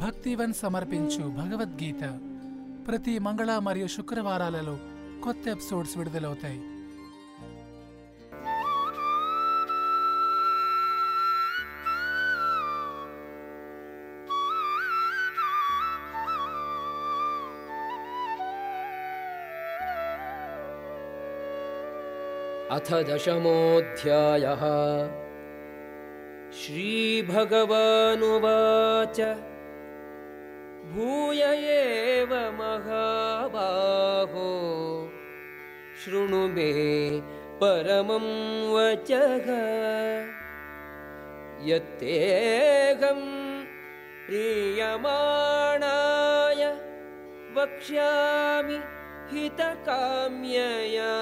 భక్తివన్ సమర్పించు భగవద్గీత ప్రతి మంగళ మరియు శుక్రవారాలలో కొత్త ఎపిసోడ్స్ విడుదలవుతాయి अथ दशमोऽध्यायः श्रीभगवानुवाच भूय एव महाबाहो। शृणु मे परमं वचः। यत्तेऽहं प्रीयमाणाय वक्ष्यामि हितकाम्यया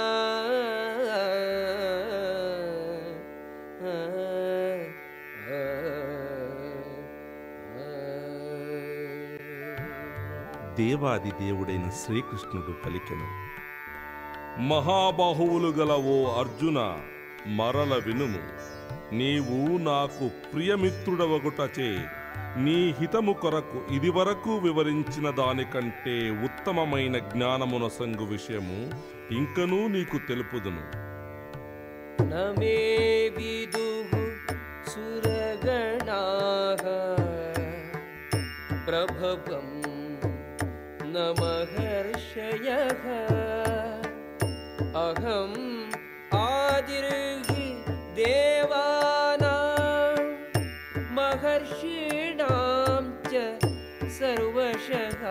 దేవాది దేవుడైన శ్రీకృష్ణుడు పలికెను. మహాబాహువులు గల ఓ అర్జున మరల వినుము. నీవు నాకు ప్రియమిత్రుడవగుటచే నీ హితము కొరకు ఇదివరకు వివరించిన దానికంటే ఉత్తమమైన జ్ఞానమున సంగు విషయము ఇంకనూ నీకు తెలుపుదును. ప్రభవం सुरगणाः प्रभवं न महर्षयः अहम् आदिर्हि देवानां महर्षीणां च सर्वशः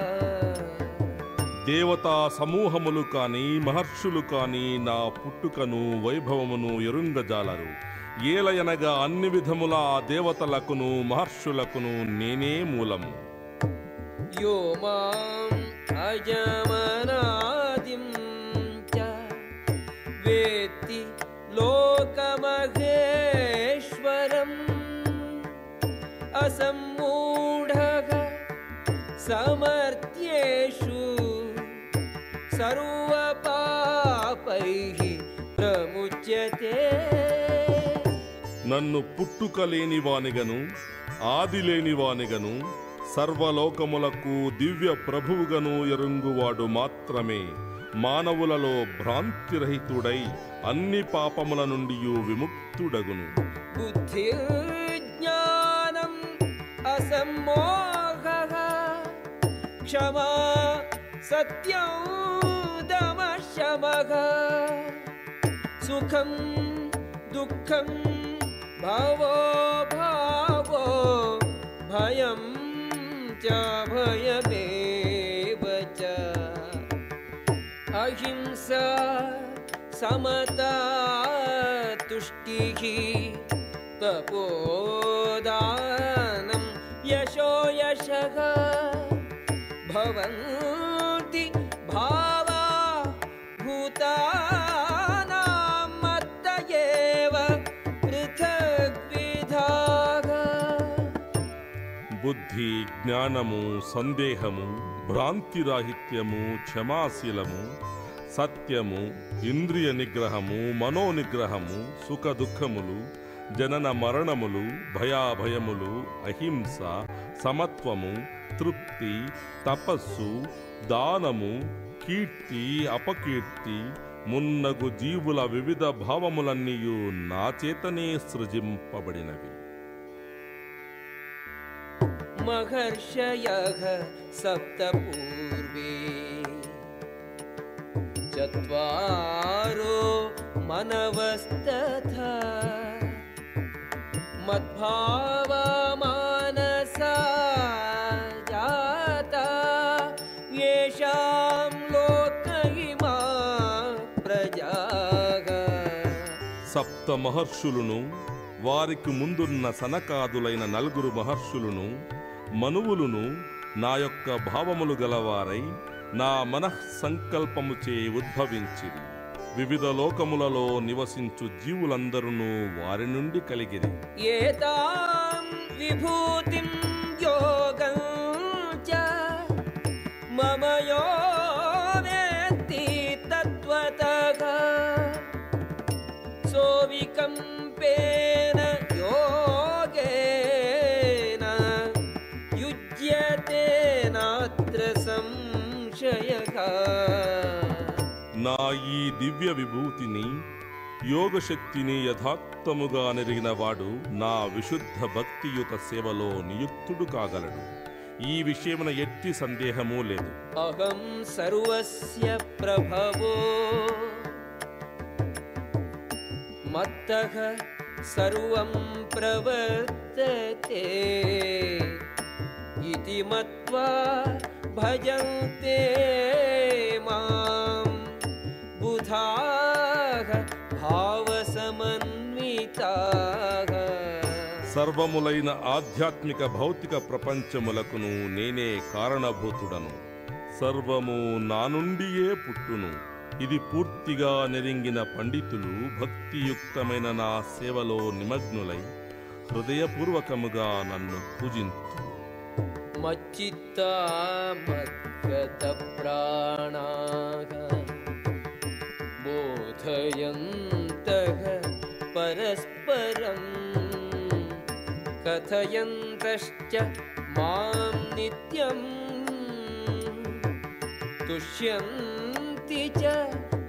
దేవతా సమూహములు కాని మహర్షులు కాని నా పుట్టుకను వైభవమును ఎరుంగజాలరు ఏలయనగా అన్ని విధముల ఆ దేవతలకును మహర్షులకును నేనే మూలము यो माम् అజమనాదిం చ వేత్తి లోకమహేశ్వరం అసమ్మూఢ సమర్థ్యేషు సర్వపాపై ప్రముచ్యతే నన్ను పుట్టుక లేనివానిగను ఆది లేనివానిగను సర్వలోకములకు దివ్య ప్రభువుగను ఎరుంగువాడు మాత్రమే. మానవులలో భ్రాంతిరహితుడై అన్ని పాపముల నుండి విముక్తుడగును. బుద్ధి జ్ఞానం అసమ్మోహ క్షమా సత్యం దమశమః సుఖం దుఃఖం భవో భావో భయం च भयमेव च अहिंसा समता तुष्टिः तपोदानं यशो यशः। भवन्ति బుద్ధి జ్ఞానము సందేహము భ్రాంతిరాహిత్యము క్షమాశీలము సత్యము ఇంద్రియ నిగ్రహము మనోనిగ్రహము సుఖ దుఃఖములు జనన మరణములు భయాభయములు అహింస సమత్వము తృప్తి తపస్సు దానము కీర్తి అపకీర్తి మున్నగు జీవుల వివిధ భావములన్నీయు నా చేతనే సృజింపబడినవి. महर्षयः सप्तपूर्वे चत्वारो मनवस्तथा मद्भावमानसा जाता येषां लोकहिमा प्रजाः సప్త మహర్షులను వారికి ముందున్న సనకాదులైన నలుగురు మహర్షులను మనువులును నా యొక్క భావములు గలవారై నా మనఃసంకల్పముచే ఉద్భవించిరి. వివిధ లోకములలో నివసించు జీవులందరూ వారి నుండి కలిగిరి. విభూతిం యోగం మమ ఈ దివ్య విభూతిని యోగశక్తిని యథార్థముగా నెరిగినవాడు నా విశుద్ధ భక్తియుత సేవలో నియుక్తుడు కాగలడు. ఈ విషయమున ఎట్టి సందేహము లేదు. అహం సర్వస్య ప్రభవో. మత్తః సర్వం ప్రవర్తతే. ఇతి మత్వా భజంతే. భావసమన్వితాః సర్వములైన ఆధ్యాత్మిక భౌతిక ప్రపంచములకును నేనే కారణభూతుడను. సర్వము నా నుండియే పుట్టును. ఇది పూర్తిగా నెరింగిన పండితులు భక్తియుక్తమైన నా సేవలో నిమగ్నులై హృదయపూర్వకముగా నన్ను పూజింతు మచ్చిత్తా మద్గత ప్రాణాః కథయంతశ్చ మాం నిత్యం తుష్యంతి చ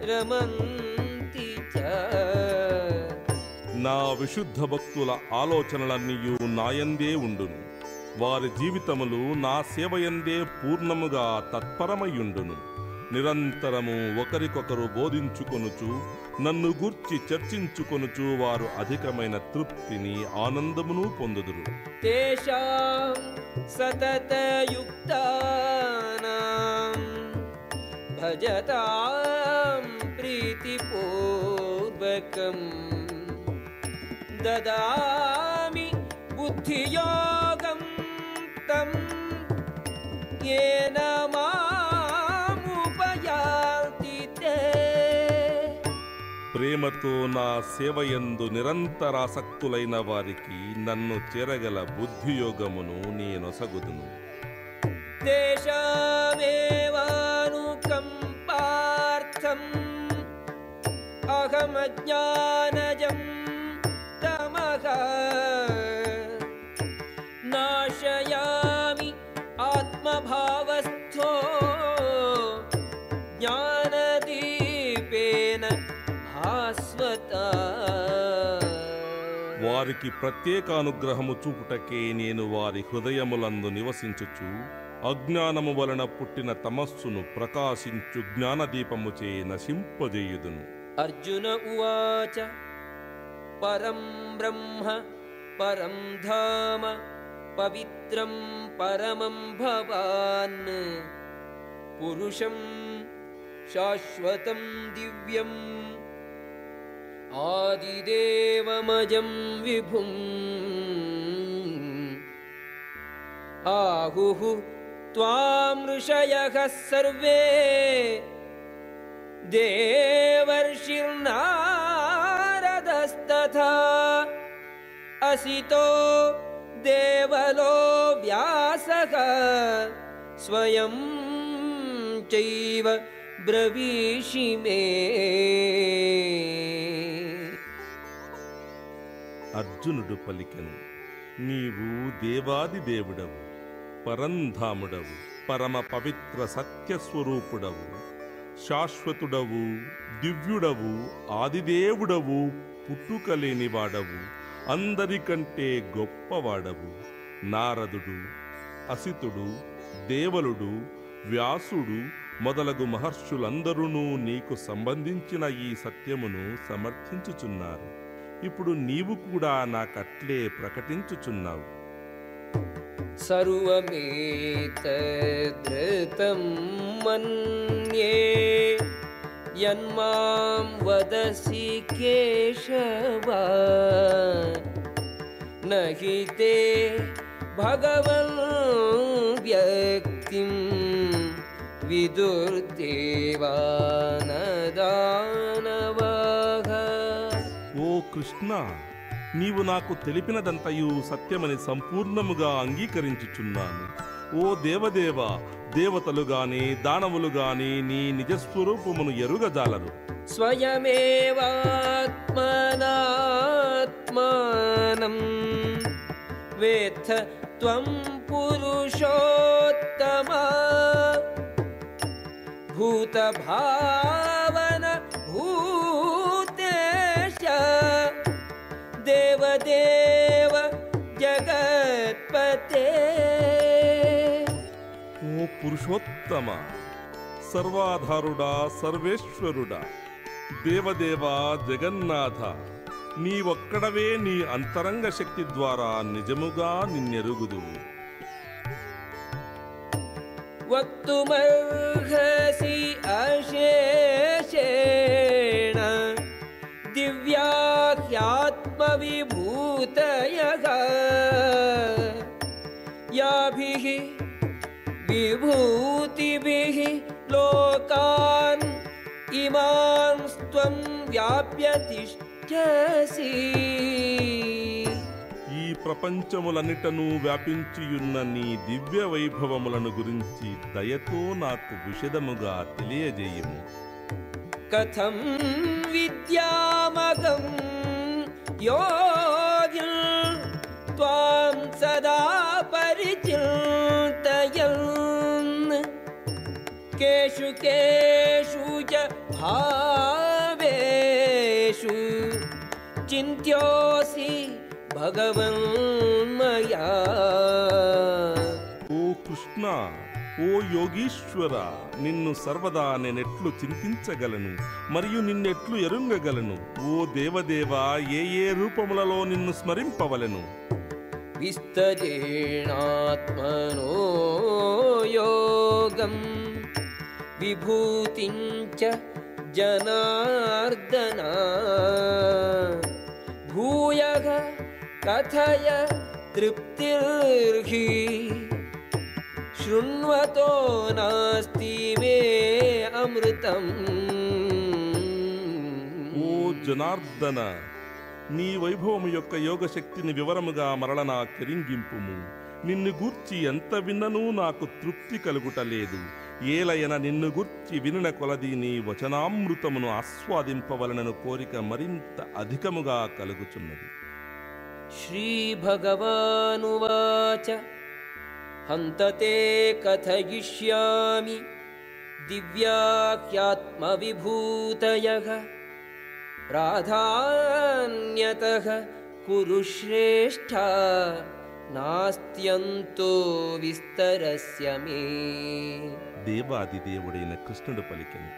రమంతి చ నా విశుద్ధ భక్తుల ఆలోచనలన్నీయు నాయందే ఉండును. వారి జీవితములు నా సేవయందే పూర్ణముగా తత్పరమయుండును నిరంతరము ఒకరికొకరు బోధించుకొనుచు నన్ను గూర్చి చర్చించుకొనుచు వారు అధికమైన తృప్తిని ఆనందమును పొందుదురు. సతతయుక్త భజతాం ప్రీతిపూర్వకం. దదామి బుద్ధియోగం తం ఏనా ప్రేమతో నా సేవయందు నిరంతరాసక్తులైన వారికి నన్ను చేరగల బుద్ధియోగమును నేనొసగుదును. దేశమేవానుకంపార్థం అహమజ్ఞానజం వారికి ప్రత్యేక అనుగ్రహము చూపుటకే నేను వారి హృదయములందు నివసించుచు అజ్ఞానము వలన పుట్టిన తమస్సును ప్రకాశించు జ్ఞానదీపముచే నశింపజేయుదును. అర్జున ఉవాచ పరం బ్రహ్మ పరం ధామ పవిత్రం పరమం భవాన్ పురుషం శాశ్వతం దివ్యం आदिदेवमजं विभुम्। आहुः त्वां ऋषयः सर्वे। देवर्षिर्नारदस्तथा। असितो देवलो व्यासः। स्वयं चैव ब्रवीषि मे అర్జునుడు పలికెను. నీవు దేవాది దేవుడవు పరంధాముడవు పరమ పవిత్ర సత్యస్వరూపుడవు శాశ్వతుడవు దివ్యుడవు ఆదిదేవుడవు పుట్టుకలేనివాడవు అందరికంటే గొప్పవాడవు. నారదుడు అసితుడు దేవలుడు వ్యాసుడు మొదలగు మహర్షులందరూ నీకు సంబంధించిన ఈ సత్యమును సమర్థించుచున్నారు. ఇప్పుడు నీవు కూడా నాకట్లే ప్రకటించుచున్నావు. సర్వమేతృతం మన్యే యన్మాం వదసి కేశవ నహి తే భగవన్ వ్యక్తిం విదుర్దేవానదానవా కృష్ణ నీవు నాకు తెలిపినదంతయు సత్యమని సంపూర్ణముగా అంగీకరించుచున్నాను. ఓ దేవదేవ దేవతలుగాని దానవులుగాని నీ నిజస్వరూపమును ఎరుగజాలరు. స్వయమేవాత్మనాత్మానం వేత్త త్వం పురుషోత్తమ భూతభా దేవదేవ జగత్పతే ఓ పురుషోత్తమ సర్వాధారుడా సర్వేశ్వరుడా దేవదేవ జగన్నాథ నీవొక్కడవే నీ అంతరంగ శక్తి ద్వారా నిజముగా నిన్నెరుగుదువు वक्तुमर्हसि अशेषेण दिव्याह्यात्मविभूतयः याभिः विभूतिभिः लोकान् इमां त्वं व्याप्य तिष्ठसि ఈ ప్రపంచములన్నిటను వ్యాపించియున్న నీ దివ్య వైభవములను గురించి దయతో నాకు విషదముగా తెలియజేయము कथं विद्यामगं योगं त्वां सदा परिचिन्तयन्। केषु केषु च भावेषु चिन्त्योऽसि भगवन् मया। ओ कृष्ण। ఓ యోగీశ్వర నిన్ను సర్వదా నేనెట్లు చింతించగలను మరియు నిన్నెట్లు ఎరుంగగలను. ఓ దేవదేవ ఏ ఏ రూపములలో నిన్ను స్మరింపవలను? విస్తరేణాత్మనో యోగం విభూతించ జనార్దన. భూయగ కథయ తృప్తిర్హి. शृण्वतो नास्ति मे अमृतम् ఓ జనార్దన నీ వైభవము యొక్క యోగ శక్తిని వివరముగా మరల నా కెరింగింపుము నిన్ను గూర్చి ఎంత విన్ననూ నాకు తృప్తి కలుగుటలేదు ఏలయన నిన్ను గూర్చి వినిన కొలది నీ వచనామృతమును ఆస్వాదింపవలనను కోరిక మరింత అధికముగా కలుగుచున్నది श्रीभगवानुवाच हन्त ते कथयिष्यामि दिव्याख्यात्मविभूतयः प्राधान्यतः कुरु श्रेष्ठा नास्त्यन्तो विस्तरस्य मे దేవాది దేవుడైన కృష్ణుడు పలికెను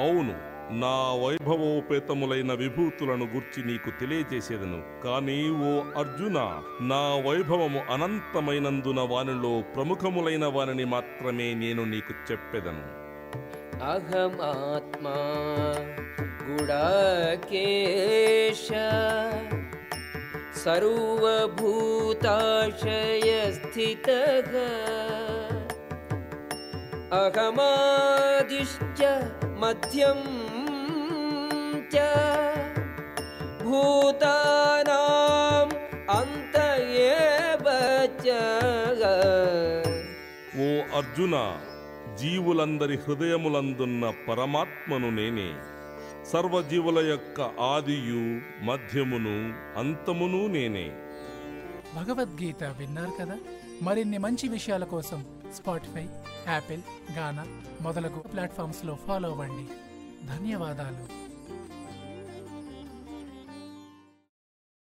అవును నా వైభవోపేతములైన విభూతులను గుర్చి నీకు తెలియజేసేదను. కానీ ఓ అర్జున నా వైభవము అనంతమైనందున వానిలో ప్రముఖములైన వానిని మాత్రమే నేను నీకు చెప్పెదను. సర్వభూతాశయ స్థిత అహమాదిష్ట మధ్యం च भूतानाम् अन्त एव च ఓ అర్జున జీవులందరి హృదయములందున్న పరమాత్మను నేనే సర్వజీవుల యొక్క ఆదియు మధ్యమును అంతమును నేనే భగవద్గీత విన్నారు కదా మరిన్ని మంచి విషయాల కోసం స్పాటిఫై యాపిల్ గానా మొదలగు ప్లాట్ఫామ్స్లో ఫాలో అవ్వండి ధన్యవాదాలు